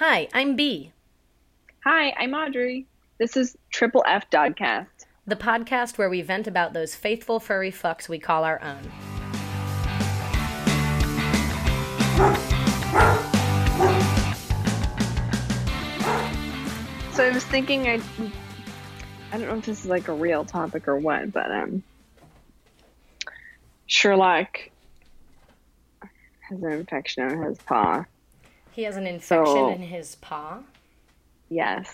Hi, I'm B, Hi, I'm Audrey. This is Triple F Dogcast. the podcast where we vent about those faithful furry fucks we call our own. So I was thinking, I, I don't know if this is like a real topic or what, but um, Sherlock has an infection on his paw. He has an infection So- in his paw. Yes.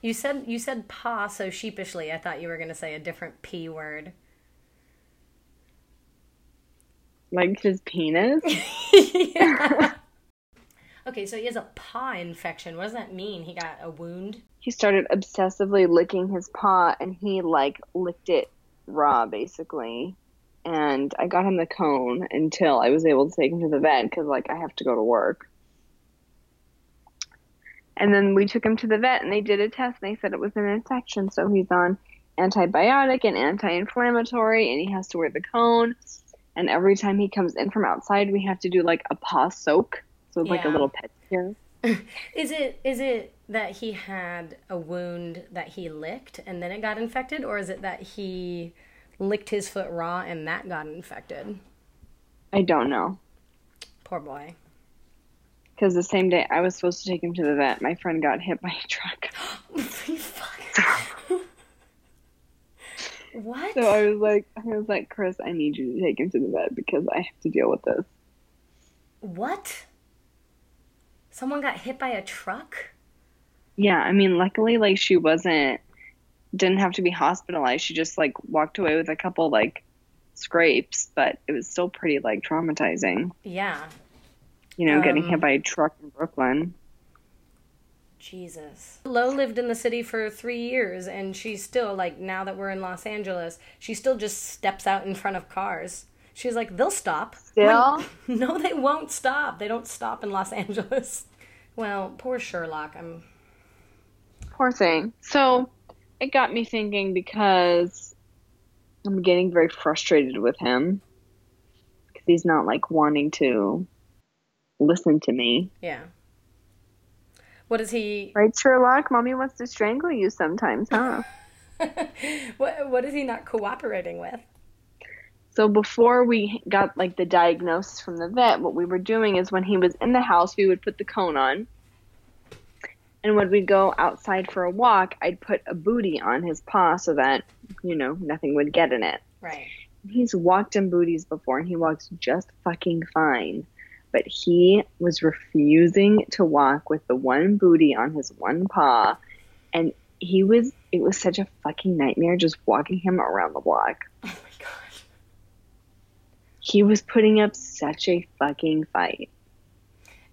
You said you said paw so sheepishly. I thought you were going to say a different p word. Like his penis? Yeah. Okay, so he has a paw infection. What does that mean? He got a wound? he started obsessively licking his paw and he like licked it raw basically and i got him the cone until i was able to take him to the vet because like i have to go to work and then we took him to the vet and they did a test and they said it was an infection. So he's on antibiotic and anti-inflammatory and he has to wear the cone. And every time he comes in from outside we have to do like a paw soak. So it's like a little pet here. Is it is it that he had a wound that he licked and then it got infected? Or is it that he licked his foot raw and that got infected? i don't know. Poor boy. Because the same day I was supposed to take him to the vet, my friend got hit by a truck. what? So I was like, I was like, Chris, I need you to take him to the vet because I have to deal with this. What? Someone got hit by a truck? Yeah, I mean, luckily, like she wasn't, didn't have to be hospitalized. She just like walked away with a couple like scrapes, but it was still pretty like traumatizing. Yeah. You know, getting Um, hit by a truck in Brooklyn. Jesus. Lo lived in the city for three years, and she's still, like, now that we're in Los Angeles, she still just steps out in front of cars. She's like, they'll stop. Still? When- no, they won't stop. They don't stop in Los Angeles. Well, poor Sherlock. I'm. Poor thing. So it got me thinking because I'm getting very frustrated with him because he's not like wanting to listen to me. Yeah. What is he. Right, Sherlock? Mommy wants to strangle you sometimes, huh? what, what is he not cooperating with? So before we got like the diagnosis from the vet, what we were doing is when he was in the house, we would put the cone on. And when we'd go outside for a walk, I'd put a booty on his paw so that, you know, nothing would get in it. Right. He's walked in booties before and he walks just fucking fine. But he was refusing to walk with the one booty on his one paw. And he was, it was such a fucking nightmare just walking him around the block. Oh my gosh. He was putting up such a fucking fight.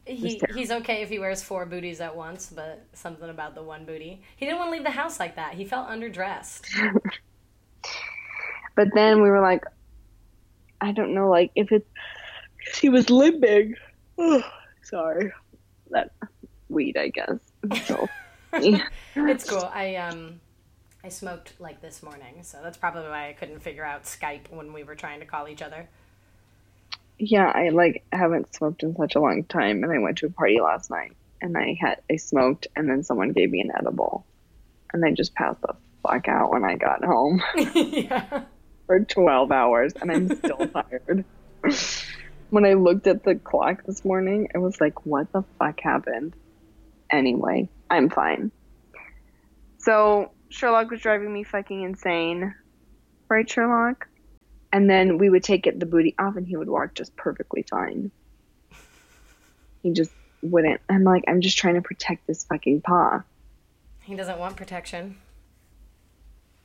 He, he's okay if he wears four booties at once, but something about the one booty. He didn't want to leave the house like that. He felt underdressed. But then we were like, I don't know, like if it, he was limping. sorry, that weed, I guess. So, yeah. it's cool. I um I smoked like this morning, so that's probably why I couldn't figure out Skype when we were trying to call each other. yeah, I like haven't smoked in such a long time, and I went to a party last night, and I had I smoked, and then someone gave me an edible, and I just passed the fuck out when I got home yeah. for twelve hours, and I'm still tired. When I looked at the clock this morning, I was like, what the fuck happened? Anyway, I'm fine. So Sherlock was driving me fucking insane. Right, Sherlock? And then we would take it the booty off and he would walk just perfectly fine. He just wouldn't. I'm like, I'm just trying to protect this fucking paw. He doesn't want protection.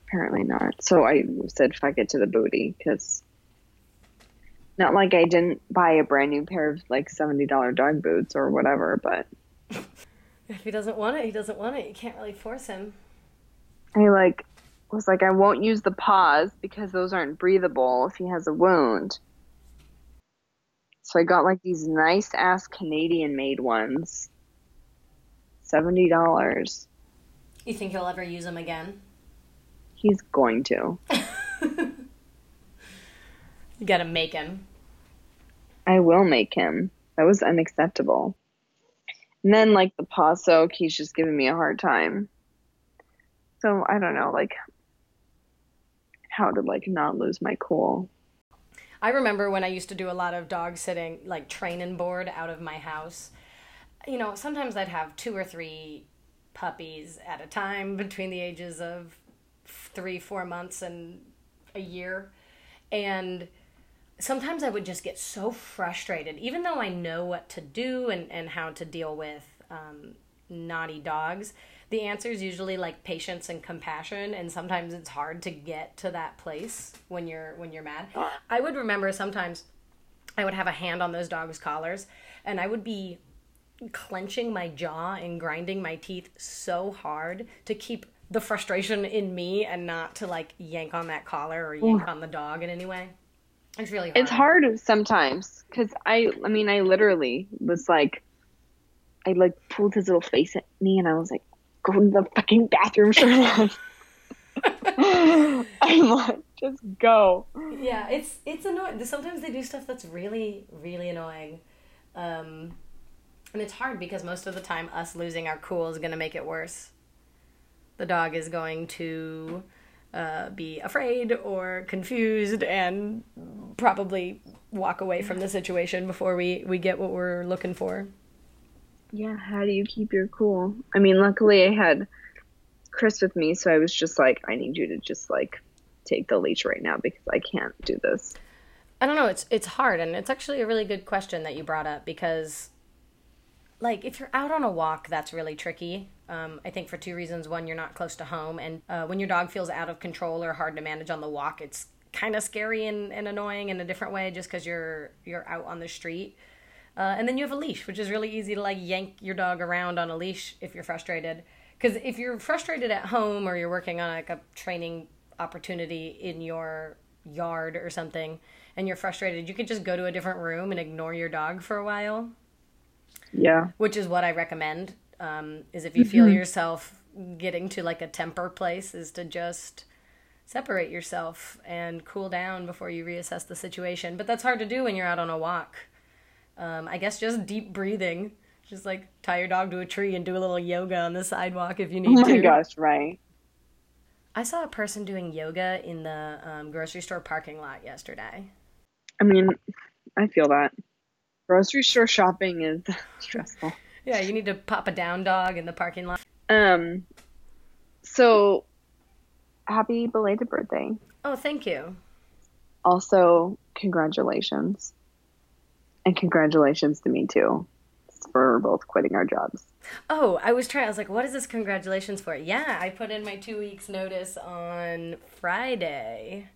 Apparently not. So I said, fuck it to the booty because not like I didn't buy a brand new pair of like $70 dog boots or whatever, but If he doesn't want it, he doesn't want it. You can't really force him. I like was like, I won't use the Pawz because those aren't breathable if he has a wound. So I got like these nice ass Canadian made ones. Seventy dollars. You think he'll ever use them again? He's going to. You gotta make him. I will make him. That was unacceptable. And then like the paw soak, he's just giving me a hard time. So I don't know, like how to like not lose my cool. I remember when I used to do a lot of dog sitting, like training board out of my house. You know, sometimes I'd have two or three puppies at a time between the ages of three, four months and a year. And sometimes I would just get so frustrated, even though I know what to do and, and how to deal with um, naughty dogs. The answer is usually like patience and compassion, and sometimes it's hard to get to that place when you're when you're mad. I would remember sometimes I would have a hand on those dogs' collars, and I would be clenching my jaw and grinding my teeth so hard to keep the frustration in me and not to like yank on that collar or yank on the dog in any way. It's really hard. It's hard sometimes because I, I mean, I literally was like, I like pulled his little face at me and I was like, go to the fucking bathroom, Sherlock. I'm like, just go. Yeah, it's it's annoying. Sometimes they do stuff that's really really annoying, um, and it's hard because most of the time us losing our cool is going to make it worse. The dog is going to uh, be afraid or confused and probably walk away from the situation before we we get what we're looking for. Yeah, how do you keep your cool? I mean, luckily I had Chris with me, so I was just like, I need you to just like take the leash right now because I can't do this. I don't know. It's it's hard, and it's actually a really good question that you brought up because, like, if you're out on a walk, that's really tricky. Um, I think for two reasons. One, you're not close to home, and uh, when your dog feels out of control or hard to manage on the walk, it's kind of scary and, and annoying in a different way, just because you're you're out on the street. Uh, and then you have a leash, which is really easy to like yank your dog around on a leash if you're frustrated. Because if you're frustrated at home or you're working on like a training opportunity in your yard or something, and you're frustrated, you can just go to a different room and ignore your dog for a while. Yeah. Which is what I recommend. Um, is if you feel mm-hmm. yourself getting to like a temper place, is to just separate yourself and cool down before you reassess the situation. But that's hard to do when you're out on a walk. Um, I guess just deep breathing. Just like tie your dog to a tree and do a little yoga on the sidewalk if you need to. Oh my to. gosh, right. I saw a person doing yoga in the um, grocery store parking lot yesterday. I mean, I feel that. Grocery store shopping is stressful. Yeah, you need to pop a down dog in the parking lot. Um, so happy belated birthday. Oh, thank you. Also, congratulations. And congratulations to me too for both quitting our jobs. Oh, I was trying. I was like, what is this congratulations for? Yeah, I put in my two weeks notice on Friday.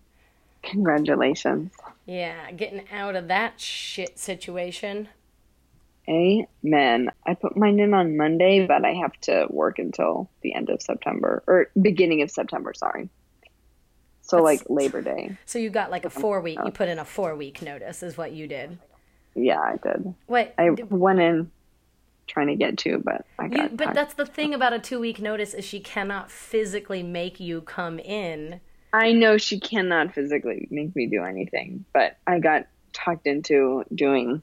Congratulations. Yeah, getting out of that shit situation. Amen. I put mine in on Monday, but I have to work until the end of September or beginning of September, sorry. So That's, like Labor Day. So you got like a 4 week you put in a 4 week notice is what you did. Yeah, I did. What? I went in trying to get to, but I got. You, but that's the thing about a two week notice is she cannot physically make you come in. I know she cannot physically make me do anything, but I got talked into doing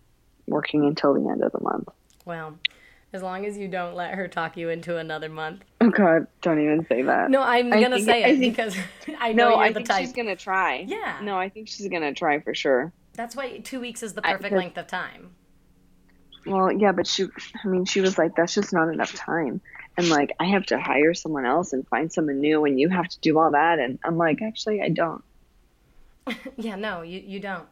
working until the end of the month. Well, as long as you don't let her talk you into another month. Oh God, don't even say that. No, I'm I gonna think, say it think, because I know no, you're I the think type. She's gonna try. Yeah. No, I think she's gonna try for sure. That's why two weeks is the perfect I, length of time. Well, yeah, but she, I mean, she was like, that's just not enough time. And like, I have to hire someone else and find someone new, and you have to do all that. And I'm like, actually, I don't. yeah, no, you, you don't.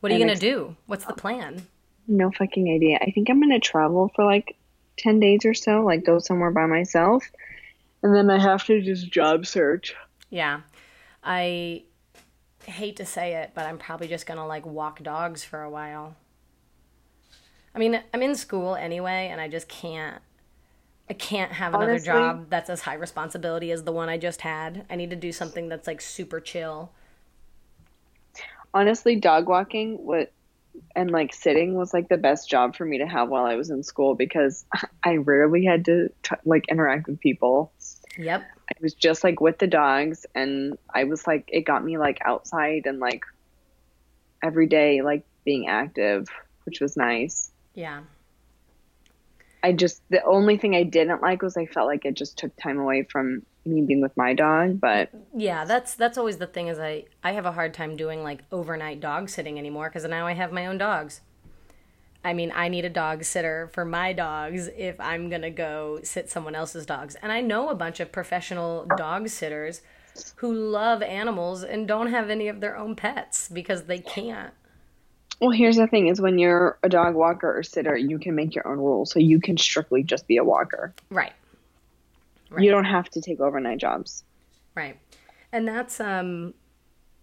What are and you going to do? What's the plan? No fucking idea. I think I'm going to travel for like 10 days or so, like go somewhere by myself. And then I have to just job search. Yeah. I hate to say it, but I'm probably just gonna like walk dogs for a while. I mean, I'm in school anyway, and I just can't. I can't have another Honestly, job that's as high responsibility as the one I just had. I need to do something that's like super chill. Honestly, dog walking what and like sitting was like the best job for me to have while I was in school because I rarely had to t- like interact with people. Yep. I was just like with the dogs and I was like it got me like outside and like every day like being active, which was nice. Yeah. I just the only thing I didn't like was I felt like it just took time away from me being with my dog. But Yeah, that's that's always the thing is I I have a hard time doing like overnight dog sitting anymore because now I have my own dogs. I mean, I need a dog sitter for my dogs if I'm gonna go sit someone else's dogs. And I know a bunch of professional dog sitters who love animals and don't have any of their own pets because they can't. Well, here's the thing: is when you're a dog walker or sitter, you can make your own rules, so you can strictly just be a walker. Right. You don't have to take overnight jobs. Right. And that's um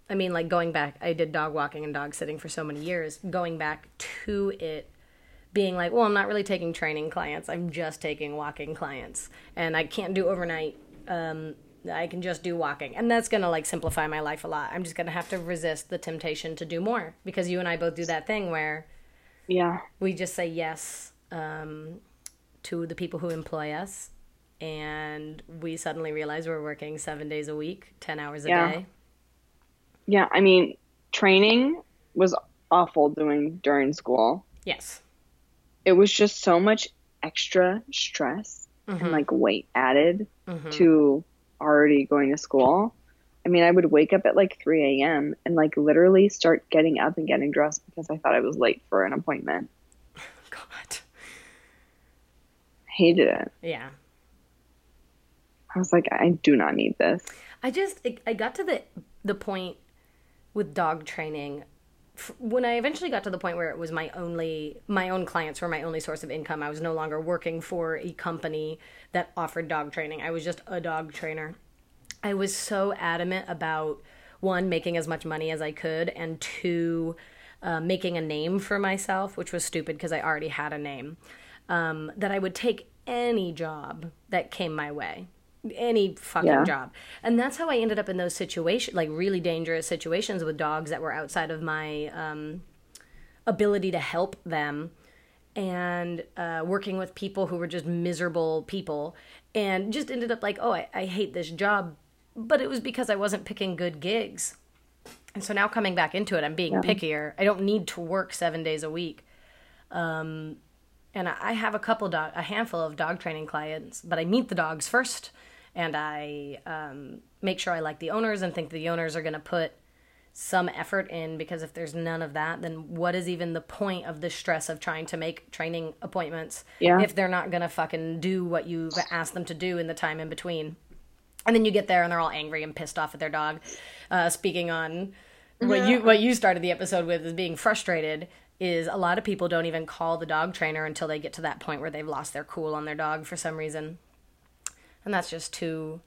I mean like going back I did dog walking and dog sitting for so many years, going back to it being like, well, I'm not really taking training clients. I'm just taking walking clients. And I can't do overnight um I can just do walking. And that's going to like simplify my life a lot. I'm just going to have to resist the temptation to do more because you and I both do that thing where Yeah, we just say yes um, to the people who employ us and we suddenly realize we're working seven days a week 10 hours a Yeah. day yeah. I mean, training was awful doing during school. yes It was just so much extra stress and like weight added to already going to school. I mean, I would wake up at like 3 a.m. and like literally start getting up and getting dressed because I thought I was late for an appointment. god Hated it. yeah I was like, I do not need this. i just I- i got to the the point with dog training when i eventually got to the point where it was my only my own clients were my only source of income i was no longer working for a company that offered dog training i was just a dog trainer I was so adamant about one making as much money as I could, and two uh, making a name for myself, which was stupid because I already had a name. Um, that I would take any job that came my way, any fucking Yeah. job, and that's how I ended up in those situations, like really dangerous situations with dogs that were outside of my um, ability to help them and uh, working with people who were just miserable people and just ended up like oh I, I hate this job but it was because i wasn't picking good gigs. And so now coming back into it i'm being pickier. I don't need to work seven days a week. Um, and I, I have a couple dog a handful of dog training clients but i meet the dogs first and i um, make sure i like the owners and think the owners are going to put some effort in because if there's none of that then what is even the point of the stress of trying to make training appointments Yeah. if they're not gonna fucking do what you've asked them to do in the time in between? And then you get there and they're all angry and pissed off at their dog uh, speaking on what you what you started the episode with is being frustrated is a lot of people don't even call the dog trainer until they get to that point where they've lost their cool on their dog for some reason and that's just too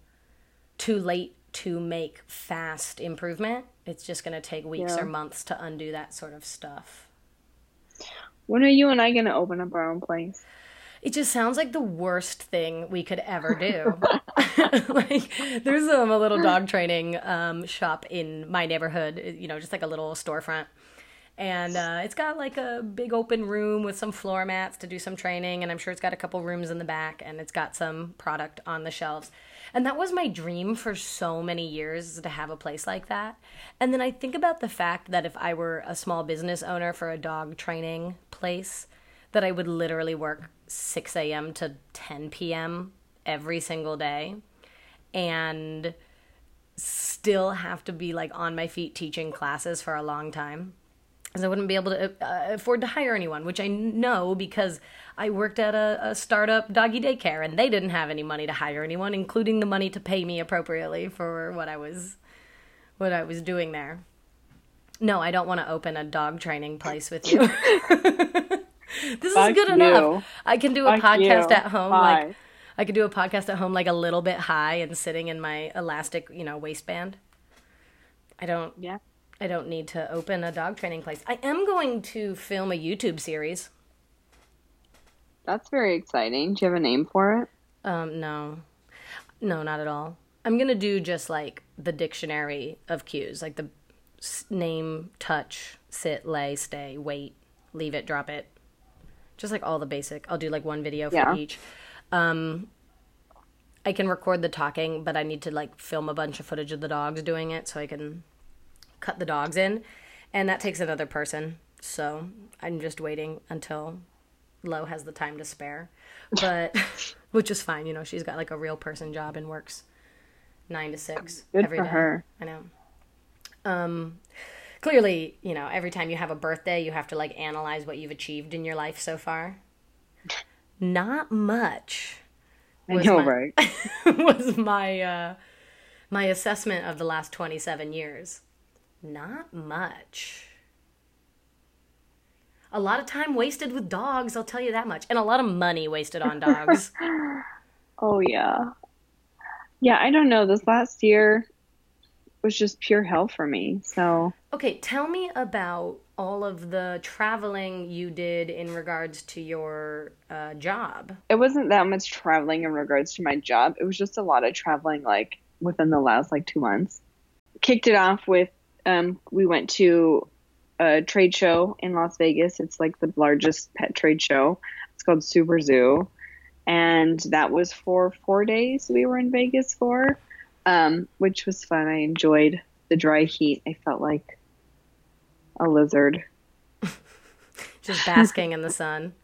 too late to make fast improvement. It's just going to take weeks Yeah. or months to undo that sort of stuff. When are you and I going to open up our own place? It just sounds like the worst thing we could ever do. like there's um, a little dog training um, shop in my neighborhood, you know, just like a little storefront. And uh, it's got like a big open room with some floor mats to do some training. And I'm sure it's got a couple rooms in the back and it's got some product on the shelves. And that was my dream for so many years to have a place like that. And then I think about the fact that if I were a small business owner for a dog training place, that I would literally work 6 a.m. to 10 p.m. every single day and still have to be like on my feet teaching classes for a long time because I wouldn't be able to uh, afford to hire anyone, which I know because I worked at a, a startup doggy daycare and they didn't have any money to hire anyone, including the money to pay me appropriately for what I was what I was doing there. No, I don't want to open a dog training place with you. this Fuck is good you. enough. I can do a Fuck podcast you. at home Bye. like I could do a podcast at home like a little bit high and sitting in my elastic, you know, waistband. I don't Yeah. I don't need to open a dog training place. I am going to film a YouTube series. That's very exciting. Do you have a name for it? Um, no, no, not at all. I'm gonna do just like the dictionary of cues, like the name, touch, sit, lay, stay, wait, leave it, drop it, just like all the basic. I'll do like one video for Yeah. each. Um, I can record the talking, but I need to like film a bunch of footage of the dogs doing it so I can cut the dogs in, and that takes another person. So I'm just waiting until Lo has the time to spare, but which is fine. You know, she's got like a real person job and works nine to six Good every for day. her. I know. Um, clearly, you know, every time you have a birthday, you have to like analyze what you've achieved in your life so far. Not much I was know, my- right? was my uh, my assessment of the last twenty seven years. Not much. A lot of time wasted with dogs, I'll tell you that much, and a lot of money wasted on dogs. Oh yeah. Yeah, I don't know. This last year was just pure hell for me. So Okay, tell me about all of the traveling you did in regards to your uh, job. it wasn't that much traveling in regards to my job. It was just a lot of traveling like within the last like two months. Kicked it off with um we went to a trade show in Las Vegas. It's like the largest pet trade show. It's called SuperZoo. And that was for four days we were in Vegas for. Um, which was fun. I enjoyed the dry heat. I felt like a lizard. Just basking in the sun.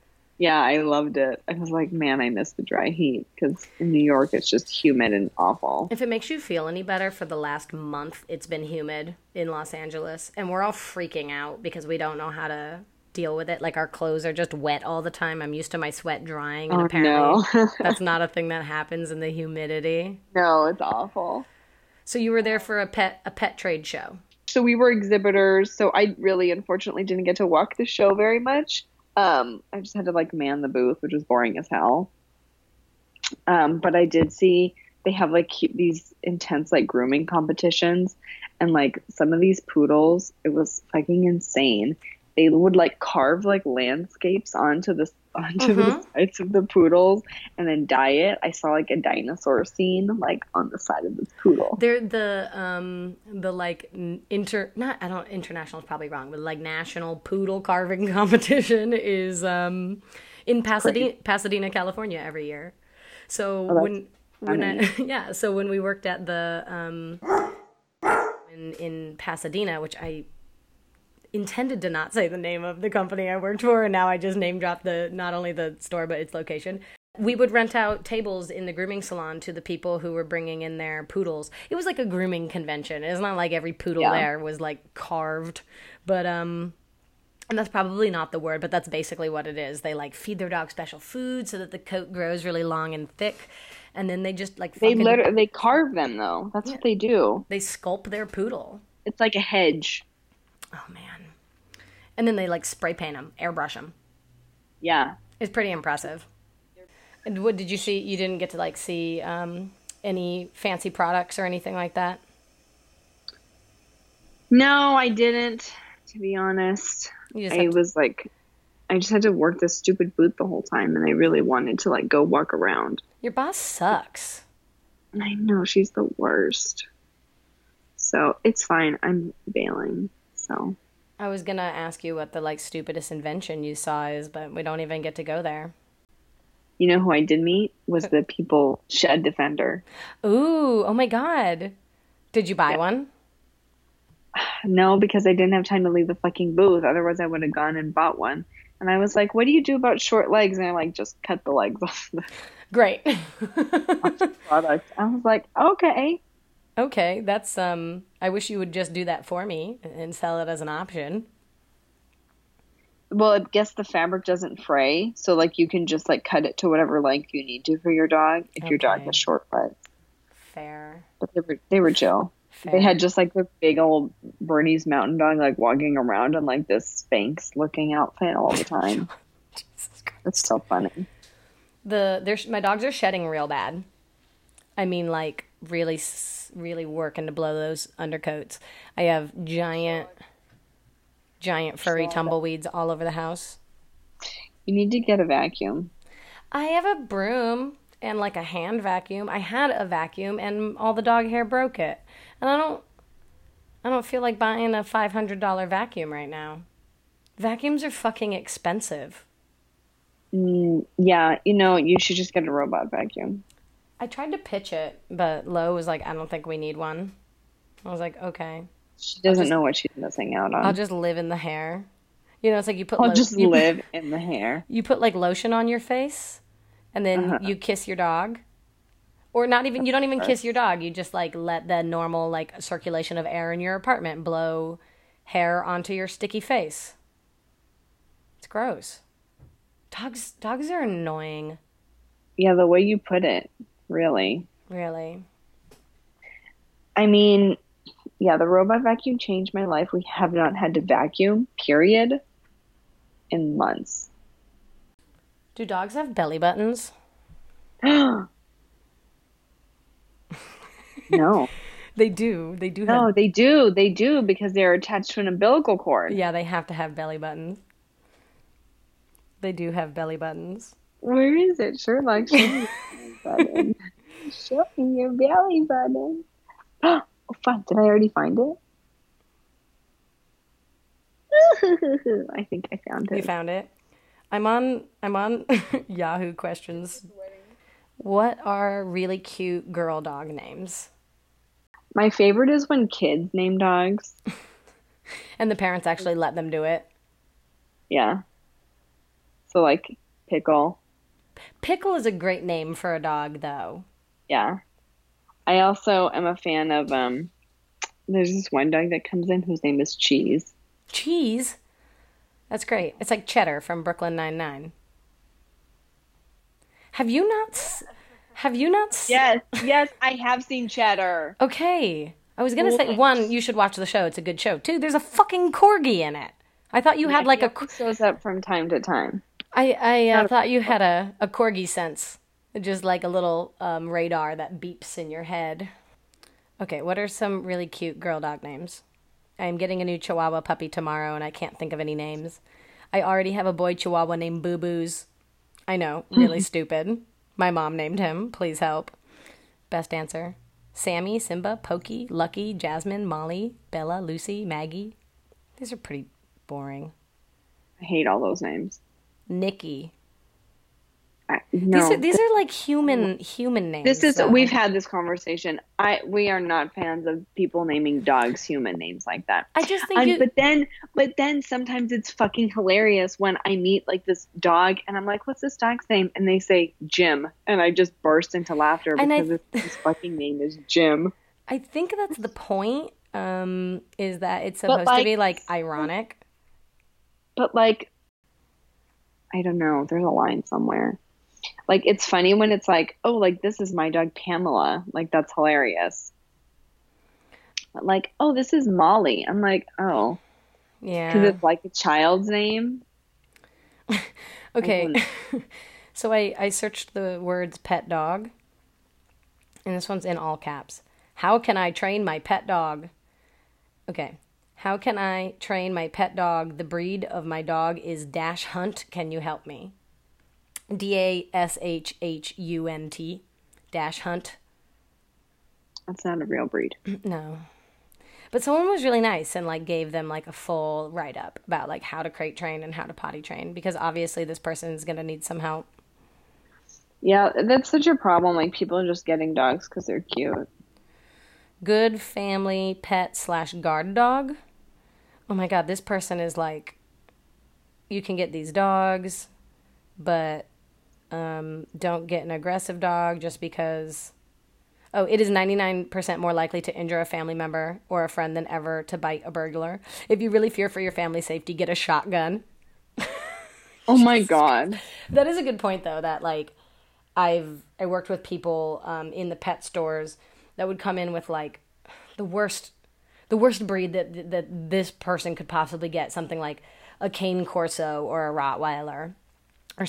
Yeah, I loved it. I was like, man, I miss the dry heat because in New York it's just humid and awful. If it makes you feel any better, for the last month it's been humid in Los Angeles, and we're all freaking out because we don't know how to deal with it. Like our clothes are just wet all the time. I'm used to my sweat drying, and Oh apparently no, that's not a thing that happens in the humidity. no, it's awful. So you were there for a pet a pet trade show. So we were exhibitors. So I really, unfortunately, didn't get to walk the show very much. Um, I just had to like man the booth, which was boring as hell. Um, but I did see they have like cute, these intense like grooming competitions, and like some of these poodles, it was fucking insane. They would like carve like landscapes onto the onto the Mhm. sides of the poodles and then dye it. I saw like a dinosaur scene like on the side of this poodle. They're the um the like inter not I don't international is probably wrong, but like national poodle carving competition is um in Pasadena Pasadena, California every year. So Oh, when when I, yeah, so when we worked at the um in in Pasadena, which I intended to not say the name of the company I worked for, and now I just name dropped the not only the store but its location. We would rent out tables in the grooming salon to the people who were bringing in their poodles. It was like a grooming convention. It's not like every poodle Yeah. there was like carved, but um and that's probably not the word, but that's basically what it is. They like feed their dog special food so that the coat grows really long and thick, and then they just like They literally they carve them though. That's what they do. they sculpt their poodle. It's like a hedge. Oh man. And then they like spray paint them, airbrush them. Yeah. It's pretty impressive. And what did you see? You didn't get to like see um, any fancy products or anything like that. No, I didn't. To be honest, I was like, I just had to work this stupid booth the whole time, and I really wanted to like go walk around. your boss sucks. I know she's the worst. So it's fine. I'm bailing. So I was gonna ask you what the like stupidest invention you saw is, but we don't even get to go there. you know who I did meet was the people Shed Defender. Ooh, oh my god. Did you buy one? No, because I didn't have time to leave the fucking booth. Otherwise, I would have gone and bought one. And I was like, "What do you do about short legs?" And I like just cut the legs off the Great. product. I was like, "Okay." Okay, that's um I wish you would just do that for me and sell it as an option. Well, I guess the fabric doesn't fray, so like you can just like cut it to whatever length you need to for your dog if your dog Okay. has short legs. Fair. But they were they were chill. Fair. They had just like the big old Bernese Mountain Dog like walking around in like this Spanx looking outfit all the time. It's so funny. The there's my dogs are shedding real bad. I mean, like really, really working to blow those undercoats. I have giant, giant furry tumbleweeds all over the house. You need to get a vacuum. I have a broom and like a hand vacuum. I had a vacuum and all the dog hair broke it. And I don't I don't feel like buying a $500 vacuum right now. Vacuums are fucking expensive. Mm, yeah, you know, you should just get a robot vacuum. I tried to pitch it, but Lo was like, "I don't think we need one." I was like, "Okay." She doesn't know what she's missing out on. I'll just live in the hair. You know, it's like you put I'll lo- just live in the hair. you put like lotion on your face and then Uh-huh. you kiss your dog. Or not even you don't even kiss your dog. You just like let the normal like circulation of air in your apartment blow hair onto your sticky face. It's gross. Dogs dogs are annoying, Yeah, the way you put it, really. really. I mean, yeah, the robot vacuum changed my life. We have not had to vacuum, period, in months. Do dogs have belly buttons? no. They do. They do have No, they do. They do because they're attached to an umbilical cord. Yeah, they have to have belly buttons. They do have belly buttons. Where is it? Sherlock, show me your belly button. Me your belly button. Oh, fuck. Did I already find it? I think I found it. You found it. I'm on I'm on Yahoo questions. What are really cute girl dog names? My favorite is when kids name dogs. And the parents actually let them do it. Yeah. So, like, Pickle. Pickle is a great name for a dog though. Yeah. I also am a fan of, um, there's this one dog that comes in whose name is Cheese. Cheese. That's great. It's like Cheddar from Brooklyn Nine Nine. Have you not? Have you not? s- Yes, yes, I have seen Cheddar. Okay. I was gonna say one. You should watch the show. It's a good show. Two. There's a fucking corgi in it. I thought you had like a. He shows up from time to time. I I uh, thought you had a a corgi sense, just like a little um, radar that beeps in your head. Okay, what are some really cute girl dog names? I am getting a new Chihuahua puppy tomorrow, and I can't think of any names. I already have a boy Chihuahua named Boo Boos. I know, really stupid. My mom named him. Please help. Best answer: Sammy, Simba, Pokey, Lucky, Jasmine, Molly, Bella, Lucy, Maggie. These are pretty boring. I hate all those names. Nikki. I, no, These are these are like human human names. this is we've had this conversation. I we are not fans of people naming dogs human names like that. I just think And, you. but then but then sometimes it's fucking hilarious when I meet like this dog and I'm like, "What's this dog's name?" and they say Jim, and I just burst into laughter I- because his fucking name is Jim. I think that's the point. Um, is that it's supposed to be like ironic. But like, I don't know. There's a line somewhere. Like it's funny when it's like, oh, like this is my dog Pamela. Like that's hilarious. But like, oh, this is Molly. I'm like, oh, yeah, because it's like a child's name. Okay. so I I searched the words pet dog, and this one's in all caps. How can I train my pet dog? Okay. How can I train my pet dog? The breed of my dog is Dash Hunt. Can you help me? D A S H H U N T. Dash Hunt. That's not a real breed. No. But someone was really nice and like gave them like a full write up about like how to crate train and how to potty train because obviously this person is going to need some help. Yeah, that's such a problem. Like people are just getting dogs because they're cute. Good family pet slash guard dog. Oh my god, this person is like, you can get these dogs, but um, don't get an aggressive dog just because. Oh, it is 99% more likely to injure a family member or a friend than ever to bite a burglar. If you really fear for your family safety, get a shotgun. Oh my god. That is a good point, though. That like, I've I worked with people um, in the pet stores that would come in with like the worst, the worst breed that that this person could possibly get. Something like a cane corso or a Rottweiler, or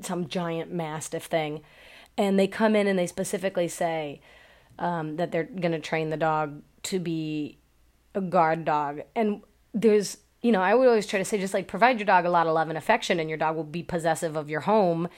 some giant mastiff thing, and they come in and they specifically say um, that they're gonna train the dog to be a guard dog. And there's, you know, I would always try to say just like provide your dog a lot of love and affection, and your dog will be possessive of your home.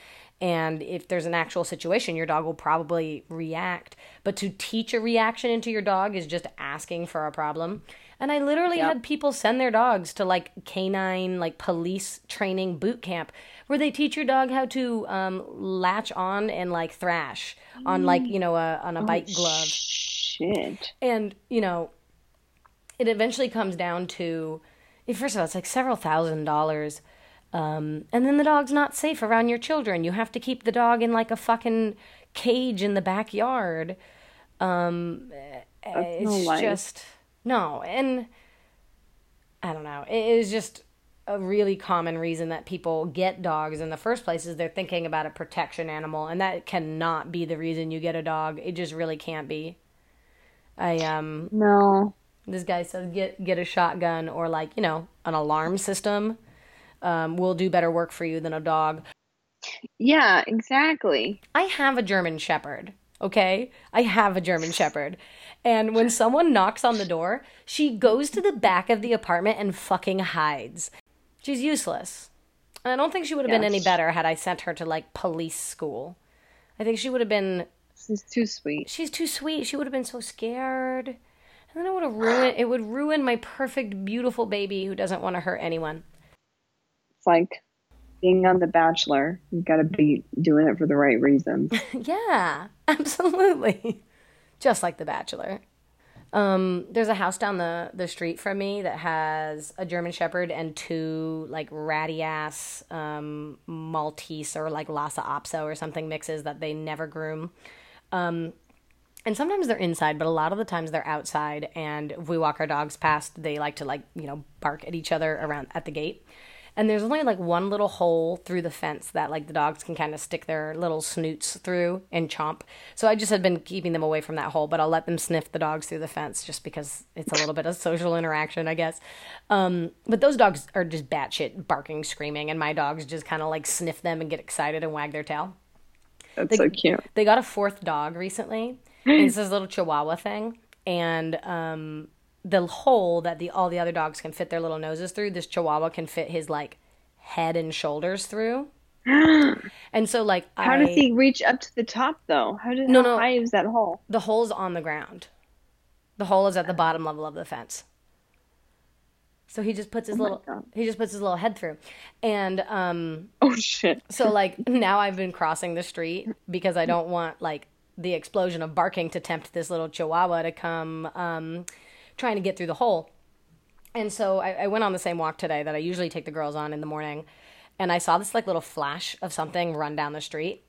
And if there's an actual situation, your dog will probably react. But to teach a reaction into your dog is just asking for a problem. And I literally had people send their dogs to like canine, like police training boot camp where they teach your dog how to um, latch on and like thrash on like, you know, a, on a bite glove Shit. and you know it eventually comes down to First of all, it's like several thousand dollars. Um, and then the dog's not safe around your children. You have to keep the dog in like a fucking cage in the backyard. Um, it's no just no, and I don't know. It is just a really common reason that people get dogs in the first place is they're thinking about a protection animal, and that cannot be the reason you get a dog. It just really can't be. I um No. this guy says get get a shotgun or like you know an alarm system um, will do better work for you than a dog. Yeah, exactly. I have a German Shepherd. Okay, I have a German Shepherd, and when someone knocks on the door, she goes to the back of the apartment and fucking hides. She's useless. And I don't think she would have been any better had I sent her to like police school. I think she would have been is too sweet. she's too sweet. She would have been so scared. And then it would have ruined it would ruin my perfect, beautiful baby who doesn't want to hurt anyone. Like being on The Bachelor. You've gotta be doing it for the right reasons. Yeah, absolutely. Just like The Bachelor. Um, there's a house down the, the street from me that has a German Shepherd and two like ratty ass um, Maltese or like Lhasa Apso or something mixes that they never groom. Um, and sometimes they're inside, but a lot of the times they're outside. And if we walk our dogs past, they like to like you know bark at each other around at the gate. And there's only like one little hole through the fence that like the dogs can kind of stick their little snoots through and chomp. So I just had been keeping them away from that hole, but I'll let them sniff the dogs through the fence just because it's a little bit of social interaction, I guess. Um, but those dogs are just batshit barking, screaming, and my dogs just kind of like sniff them and get excited and wag their tail. That's so cute. They got a fourth dog recently. it's this little Chihuahua thing, and um, the hole that the all the other dogs can fit their little noses through, this Chihuahua can fit his like head and shoulders through. and so, like, How I, does he reach up to the top though? How did No, how no. high is that hole? the hole's on the ground. The hole is at the bottom level of the fence. So he just puts his my little God. he just puts his little head through, and um, Oh shit. So like now I've been crossing the street because I don't want like the explosion of barking to tempt this little chihuahua to come um, trying to get through the hole. And so I, I went on the same walk today that I usually take the girls on in the morning, and I saw this like little flash of something run down the street.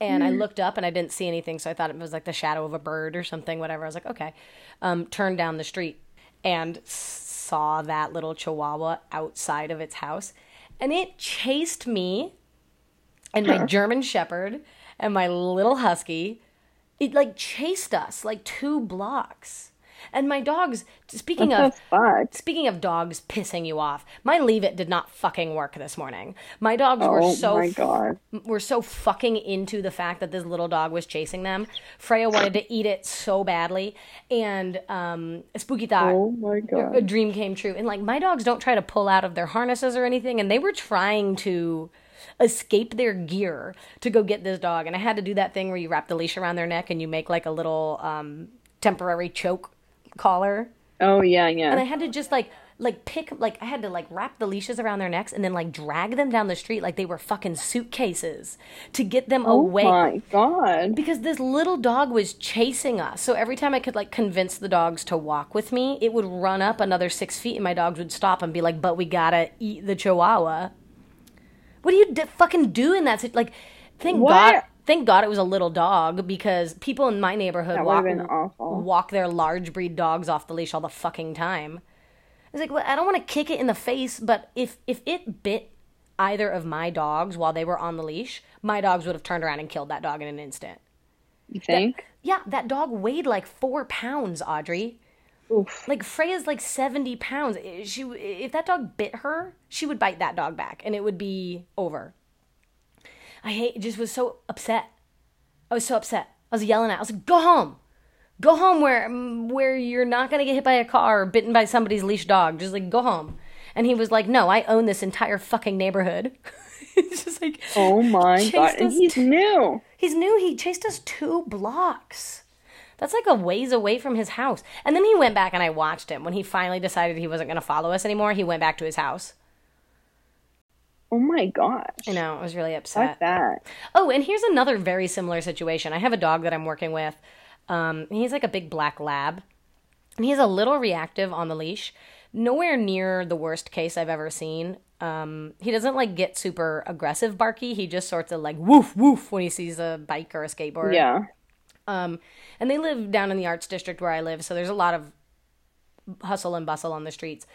And I looked up and I didn't see anything, so I thought it was like the shadow of a bird or something, whatever. I was like, okay. Um, turned down the street and saw that little chihuahua outside of its house. And it chased me and my German Shepherd and my little husky. It like chased us like two blocks. And my dogs, speaking What of? Speaking of dogs pissing you off, my leave it did not fucking work this morning. My dogs were Oh so my god. were so fucking into the fact that this little dog was chasing them. Freya wanted to eat it so badly, and um, Spooky thought Oh my God, a dream came true. And like my dogs don't try to pull out of their harnesses or anything, and they were trying to escape their gear to go get this dog. And I had to do that thing where you wrap the leash around their neck and you make like a little um, temporary choke collar Oh yeah, yeah. and I had to just like like pick like I had to like wrap the leashes around their necks and then like drag them down the street like they were fucking suitcases to get them Oh away my god. because this little dog was chasing us. So every time I could like convince the dogs to walk with me, it would run up another six feet and my dogs would stop and be like, "But we gotta eat the chihuahua." What do you d- fucking do in that? sit- Like, thank What? God. Thank God it was a little dog because people in my neighborhood walk, would've been awful. walk their large breed dogs off the leash all the fucking time. It's like well, I don't want to kick it in the face, but if if it bit either of my dogs while they were on the leash, my dogs would have turned around and killed that dog in an instant. You think? Yeah, that dog weighed like four pounds, Audrey. Oof. Like Freya's like seventy pounds. She if that dog bit her, she would bite that dog back, and it would be over. I hate. Just was so upset. I was so upset. I was yelling at. I was like, "Go home, go home where mm, where you're not gonna get hit by a car or bitten by somebody's leash dog. Just like go home." And he was like, "No, I own this entire fucking neighborhood." it's just like, Oh my god. And he's new. He's new. He chased us two blocks. That's like a ways away from his house. And then he went back and I watched him. When he finally decided he wasn't going to follow us anymore, he went back to his house. Oh my gosh. I know. I was really upset. Fuck that. Oh, and here's another very similar situation. I have a dog that I'm working with. Um, he's like a big black lab. And he's a little reactive on the leash. nowhere near the worst case I've ever seen. Um, he doesn't like get super aggressive barky. He just sorts of like woof woof when he sees a bike or a skateboard. Yeah. Um, and they live down in the arts district where I live, so there's a lot of hustle and bustle on the streets.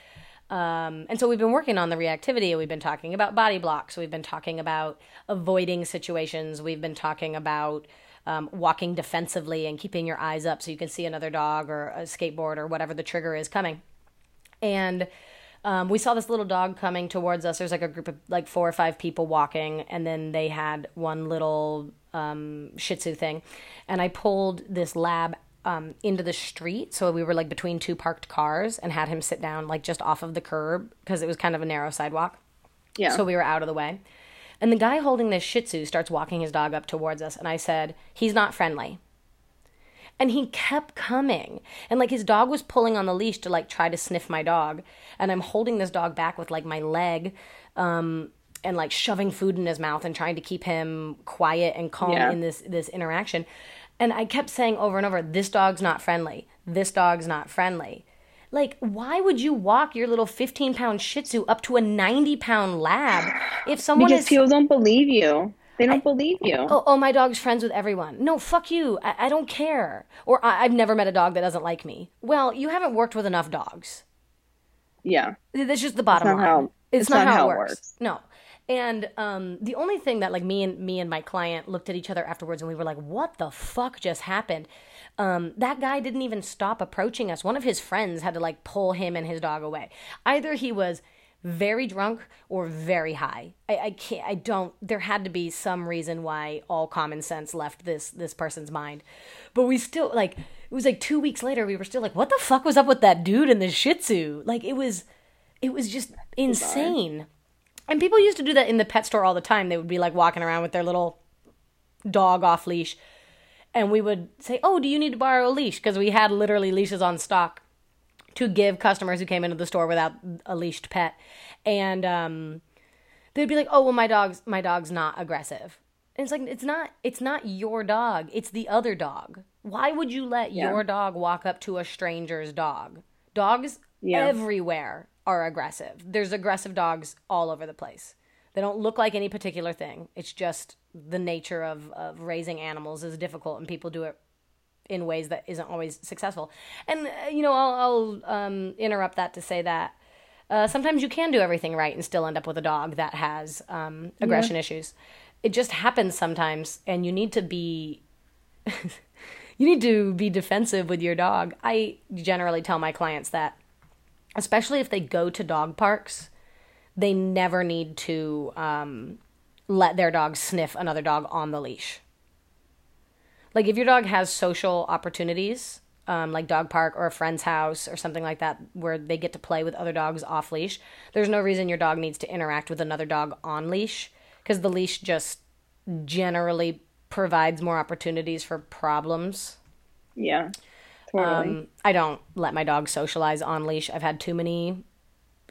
Um, and so we've been working on the reactivity. We've been talking about body blocks. We've been talking about avoiding situations. We've been talking about um, walking defensively and keeping your eyes up so you can see another dog or a skateboard or whatever the trigger is coming. And um, we saw this little dog coming towards us. There's like a group of like four or five people walking, and then they had one little um, Shih Tzu thing, and I pulled this lab um, into the street. So we were like between two parked cars, and had him sit down like just off of the curb because it was kind of a narrow sidewalk. Yeah. So we were out of the way. And the guy holding this Shih Tzu starts walking his dog up towards us, and I said, "He's not friendly." And he kept coming. And like his dog was pulling on the leash to like try to sniff my dog. And I'm holding this dog back with like my leg um, and like shoving food in his mouth and trying to keep him quiet and calm Yeah. in this this interaction. And I kept saying over and over, this dog's not friendly. This dog's not friendly. Like, why would you walk your little 15 pound Shih Tzu up to a 90 pound lab if someone Because is people don't believe you. They don't believe you. oh, oh, my dog's friends with everyone. No, fuck you. I, I don't care. Or I, I've never met a dog that doesn't like me. Well, you haven't worked with enough dogs. Yeah. That's just the bottom line. how- it's, it's not, not how, how it it works. works. No. And um, the only thing that like me and me and my client looked at each other afterwards and we were like, "What the fuck just happened?" Um, that guy didn't even stop approaching us. One of his friends had to like pull him and his dog away. Either he was very drunk or very high. I, I can't. I don't. There had to be some reason why all common sense left this this person's mind. But we still like. It was like two weeks later. We were still like, "What the fuck was up with that dude in the Shih Tzu?" Like it was, it was just insane. And people used to do that in the pet store all the time. They would be like walking around with their little dog off leash. And we would say, Oh, do you need to borrow a leash? Because we had literally leashes on stock to give customers who came into the store without a leashed pet. And um, they'd be like, Oh, well, my dog's my dog's not aggressive. And it's like it's not it's not your dog, it's the other dog. Why would you let Yeah. your dog walk up to a stranger's dog? Dogs Yeah. everywhere are aggressive. There's aggressive dogs all over the place. They don't look like any particular thing. It's just the nature of, of raising animals is difficult and people do it in ways that isn't always successful. And, uh, you know, I'll, I'll um, interrupt that to say that uh, sometimes you can do everything right and still end up with a dog that has um, aggression issues. It just happens sometimes, and you need to be you need to be defensive with your dog. I generally tell my clients that, especially if they go to dog parks, they never need to um, let their dog sniff another dog on the leash. Like if your dog has social opportunities, um, like dog park or a friend's house or something like that, where they get to play with other dogs off leash, there's no reason your dog needs to interact with another dog on leash because the leash just generally provides more opportunities for problems. Yeah. Totally. Um, I don't let my dog socialize on leash. I've had too many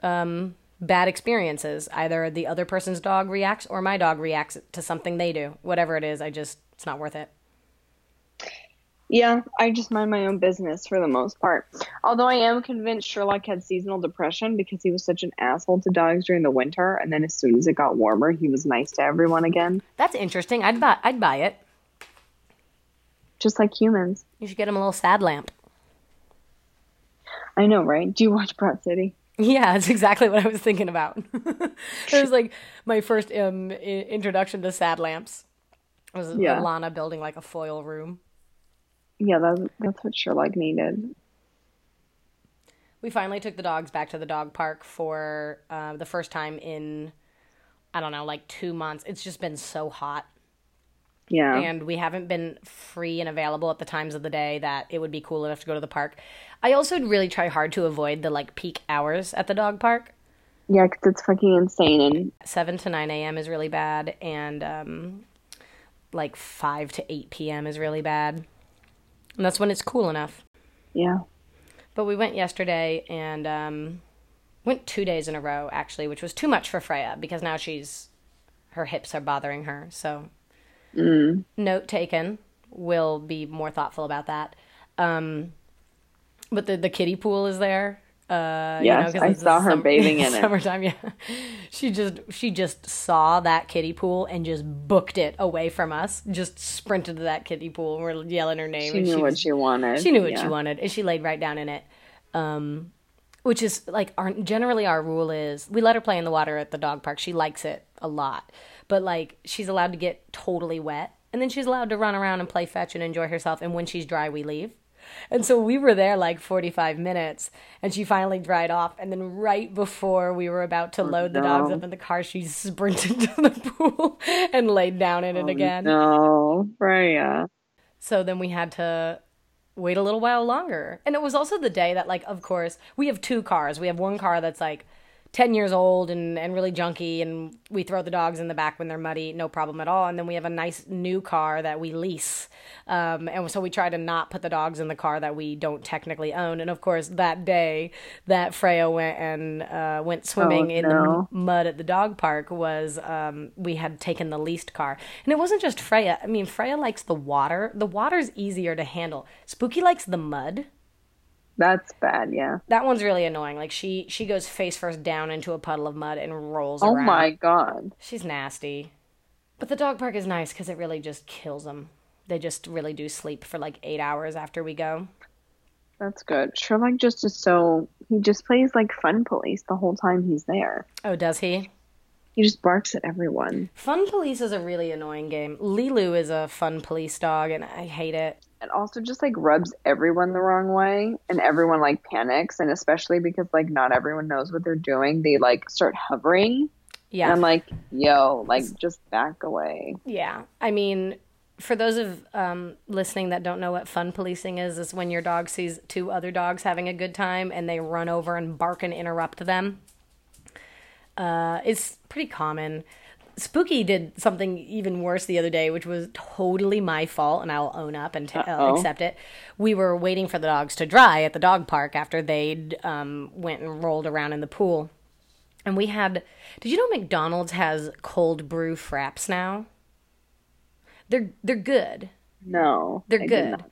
um, bad experiences. Either the other person's dog reacts or my dog reacts to something they do. Whatever it is, I just, it's not worth it. Yeah, I just mind my own business for the most part. Although I am convinced Sherlock had seasonal depression because he was such an asshole to dogs during the winter, and then as soon as it got warmer, he was nice to everyone again, That's interesting. I'd buy, I'd buy it. Just like humans. You should get him a little sad lamp. I know, right? Do you watch Broad City? Yeah, that's exactly what I was thinking about. it was like my first um, i- introduction to sad lamps. It was Yeah. Lana building like a foil room. Yeah, that, that's what Sherlock needed. We finally took the dogs back to the dog park for uh, the first time in, I don't know, like two months. It's just been so hot. Yeah. And we haven't been free and available at the times of the day that it would be cool enough to go to the park. I also really try hard to avoid the like peak hours at the dog park. Yeah, because it's fucking insane. And 7 to 9 a.m. is really bad. And um, like 5 to 8 p.m. is really bad. And that's when it's cool enough. yeah. But we went yesterday and um, went two days in a row actually, which was too much for Freya because now she's her hips are bothering her. So note taken. We'll be more thoughtful about that. Um, but the the kiddie pool is there. Uh, Yes, you know, I saw her bathing in it. Summertime, yeah. She just she just saw that kiddie pool and just booked it away from us. Just sprinted to that kiddie pool. and We're yelling her name. She and knew what was- she wanted. she knew what Yeah. she wanted, and she laid right down in it. Um, which is like our generally our rule is we let her play in the water at the dog park. She likes it a lot, but like she's allowed to get totally wet, and then she's allowed to run around and play fetch and enjoy herself. And when she's dry, we leave. And so we were there like 45 minutes and she finally dried off. And then, right before we were about to load the dogs up in the car, she sprinted to the pool and laid down in it oh, again. No, Freya. So then we had to wait a little while longer. And it was also the day that, like, of course, we have two cars. We have one car that's like 10 years old and, and really junky, and we throw the dogs in the back when they're muddy, no problem at all. And then we have a nice new car that we lease. Um, and so we try to not put the dogs in the car that we don't technically own. And of course, that day that Freya went and uh, went swimming in the mud at the dog park was um, we had taken the leased car. And it wasn't just Freya. I mean, Freya likes the water. The water's easier to handle. Spooky likes the mud. That's bad, yeah. That one's really annoying. Like she she goes face first down into a puddle of mud and rolls Oh around. my god. She's nasty. But the dog park is nice because it really just kills them. They just really do sleep for like eight hours after we go. That's good. Sherlock just is so he just plays like fun police the whole time he's there. Oh, does he? He just barks at everyone. Fun Police is a really annoying game. Lilu is a fun police dog, and I hate it. And also just like rubs everyone the wrong way and everyone like panics and especially because like not everyone knows what they're doing, they like start hovering. Yeah. And I'm like, yo, like just back away. Yeah, I mean, for those of um, listening that don't know what fun policing is, is when your dog sees two other dogs having a good time and they run over and bark and interrupt them. Uh, it's pretty common. Spooky did something even worse the other day, which was totally my fault, and I'll own up and t- uh, accept it. We were waiting for the dogs to dry at the dog park after they'd um, went and rolled around in the pool, and we had. Did you know McDonald's has cold brew fraps now? They're they're good. No. They're I good.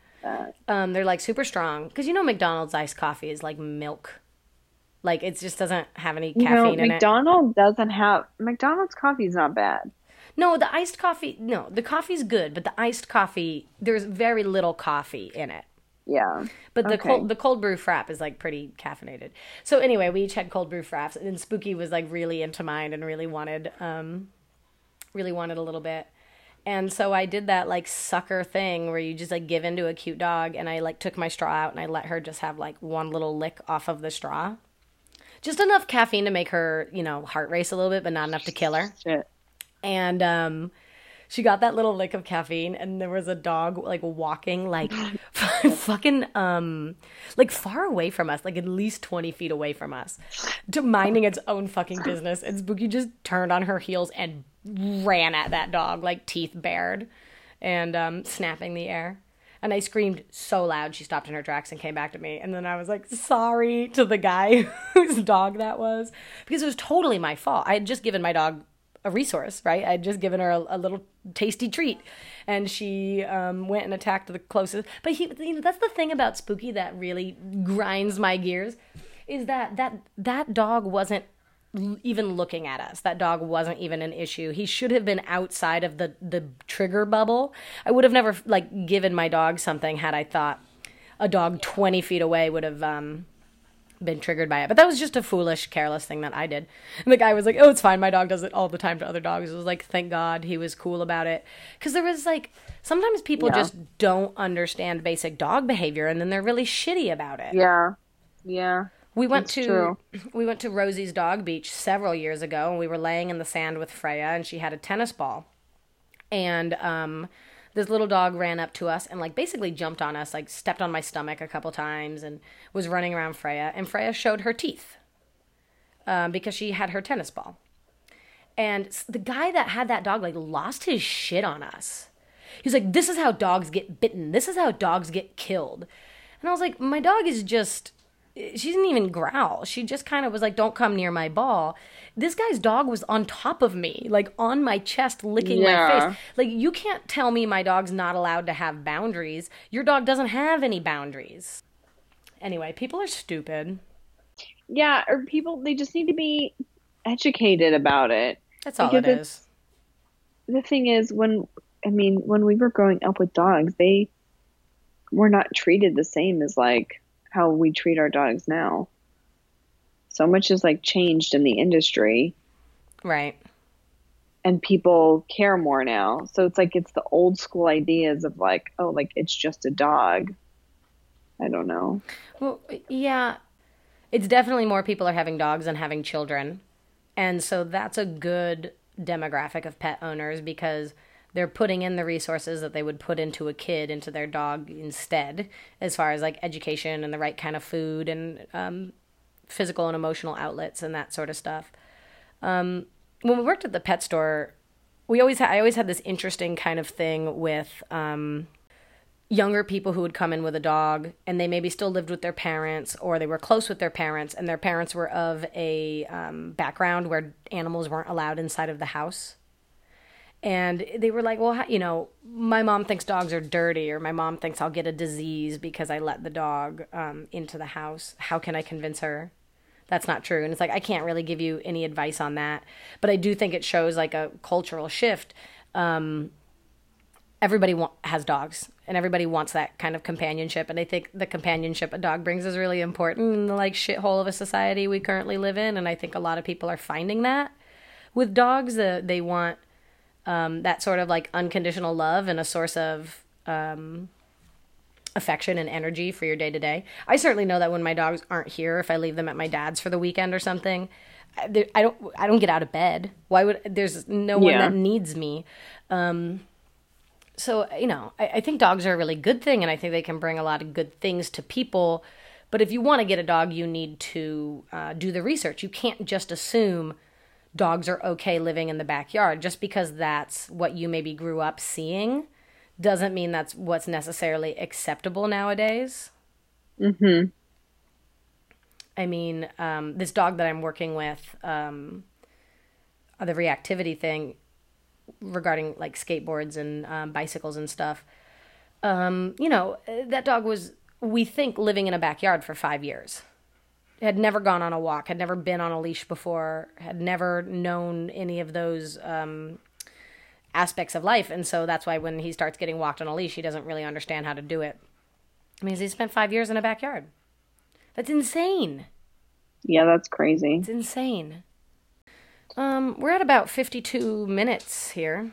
Um, they're like super strong because you know McDonald's iced coffee is like milk, like it just doesn't have any caffeine in it. McDonald's doesn't have McDonald's coffee is not bad. No, the iced coffee. No, the coffee's good, but the iced coffee there's very little coffee in it. Yeah. But the Okay. cold the cold brew frap is like pretty caffeinated. So anyway, we each had cold brew fraps, and then Spooky was like really into mine and really wanted um, really wanted a little bit. And so I did that like sucker thing where you just like give into a cute dog, and I like took my straw out and I let her just have like one little lick off of the straw, just enough caffeine to make her you know heart race a little bit, but not enough to kill her. Shit. and um she got that little lick of caffeine and there was a dog like walking like fucking um like far away from us like at least 20 feet away from us to minding its own fucking business. And spooky just turned on her heels and ran at that dog like teeth bared and um snapping the air and I screamed so loud she stopped in her tracks and came back to me. And then I was like, sorry to the guy whose dog that was. Because it was totally my fault. I had just given my dog a resource, right? I had just given her a, a little tasty treat. And she um, went and attacked the closest. But he, you know, that's the thing about Spooky that really grinds my gears is that that, that dog wasn't even looking at us. That dog wasn't even an issue. He should have been outside of the the trigger bubble. I would have never like given my dog something had I thought a dog 20 feet away would have um been triggered by it. But that was just a foolish, careless thing that I did. And the guy was like, "Oh, it's fine. My dog does it all the time to other dogs." It was like, "Thank God he was cool about it." Cuz there was like sometimes people Yeah. just don't understand basic dog behavior and then they're really shitty about it. Yeah. Yeah. We went to true. we went to Rosie's Dog Beach several years ago, and we were laying in the sand with Freya, and she had a tennis ball, and um, this little dog ran up to us and like basically jumped on us, like stepped on my stomach a couple times, and was running around Freya, and Freya showed her teeth um, because she had her tennis ball, and the guy that had that dog like lost his shit on us. He's like, "This is how dogs get bitten. This is how dogs get killed." And I was like, "My dog is just she didn't even growl. She just kind of was like, "Don't come near my ball." This guy's dog was on top of me, like on my chest, licking my face. Like you can't tell me my dog's not allowed to have boundaries. Your dog doesn't have any boundaries. Anyway, people are stupid. Yeah, or people they just need to be educated about it. That's all Because it's- The thing is when I mean, when we were growing up with dogs, they were not treated the same as like how we treat our dogs now. So much has like changed in the industry Right. and people care more now. So it's like it's the old school ideas of like, oh, like it's just a dog. I don't know. Well, yeah, it's definitely more people are having dogs than having children. And so that's a good demographic of pet owners because they're putting in the resources that they would put into a kid into their dog instead, as far as like education and the right kind of food and um, physical and emotional outlets and that sort of stuff. Um, when we worked at the pet store, we always had, I always had this interesting kind of thing with um, younger people who would come in with a dog and they maybe still lived with their parents or they were close with their parents and their parents were of a um, background where animals weren't allowed inside of the house and they were like well you know my mom thinks dogs are dirty or my mom thinks i'll get a disease because i let the dog um, into the house. How can i convince her? That's not true. And it's like i can't really give you any advice on that. But i do think it shows like a cultural shift. Um, everybody wa- has dogs and everybody wants that kind of companionship. And i think the companionship a dog brings is really important in the like shithole of a society we currently live in. And i think a lot of people are finding that with dogs uh, they want um, that sort of like unconditional love and a source of um, affection and energy for your day to day. I certainly know that when my dogs aren't here, if I leave them at my dad's for the weekend or something, I, I don't I don't get out of bed. Why would there's no one Yeah. that needs me. Um, so you know, I, I think dogs are a really good thing, and I think they can bring a lot of good things to people. But if you want to get a dog, you need to uh, do the research. You can't just assume dogs are okay living in the backyard just because that's what you maybe grew up seeing doesn't mean that's what's necessarily acceptable nowadays. Mm-hmm. I mean, um, this dog that I'm working with, um, uh, the reactivity thing regarding like skateboards and um, bicycles and stuff. Um, you know, that dog was, we think, living in a backyard for five years. Had never gone on a walk, had never been on a leash before, had never known any of those um, aspects of life. And so that's why when he starts getting walked on a leash, he doesn't really understand how to do it. I mean, he spent five years in a backyard. That's insane. Yeah, that's crazy. It's insane. Um, we're at about 52 minutes here.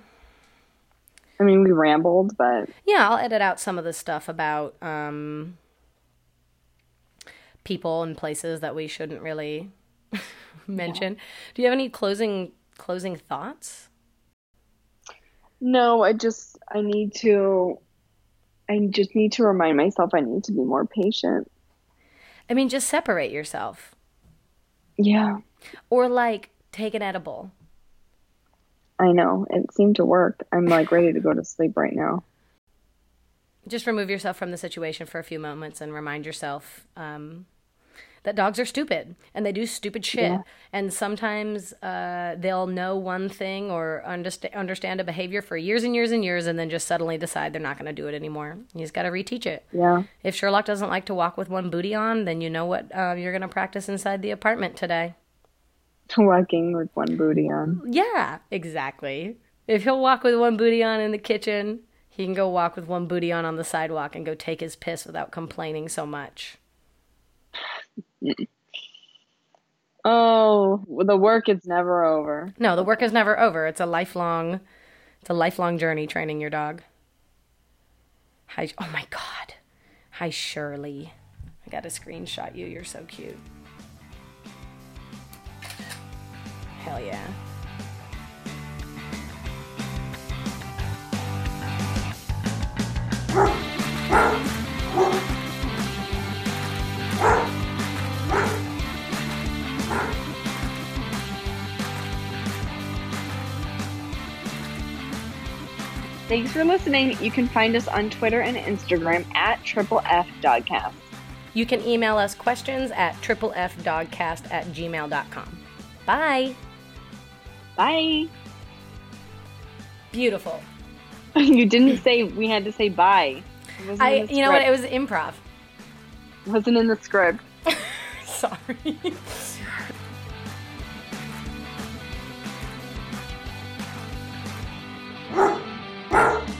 I mean, we rambled, but Yeah, I'll edit out some of the stuff about um, people and places that we shouldn't really mention. Do you have any closing closing thoughts? no, I just I need to I just need to remind myself I need to be more patient. I mean, just separate yourself, Yeah, or like take an edible. I know. It seemed to work. I'm like ready to go to sleep right now. Just remove yourself from the situation for a few moments and remind yourself um, that dogs are stupid and they do stupid shit. Yeah. And sometimes uh, they'll know one thing or understa- understand a behavior for years and years and years and then just suddenly decide they're not going to do it anymore. You just got to reteach it. Yeah. If Sherlock doesn't like to walk with one booty on, then you know what uh, you're going to practice inside the apartment today. Walking with one booty on. Yeah, exactly. If he'll walk with one booty on in the kitchen, he can go walk with one booty on on the sidewalk and go take his piss without complaining so much. Oh, the work is never over. No, the work is never over. It's a lifelong it's a lifelong journey training your dog. Hi Oh my god. Hi Shirley. I got to screenshot you. You're so cute. Hell yeah. Thanks for listening. You can find us on Twitter and Instagram at triple F Dogcast. You can email us questions at triplefdogcast at gmail.com. Bye. Bye. Beautiful. you didn't say we had to say bye. I, you know what? It was improv. wasn't in the script. Sorry. Arr!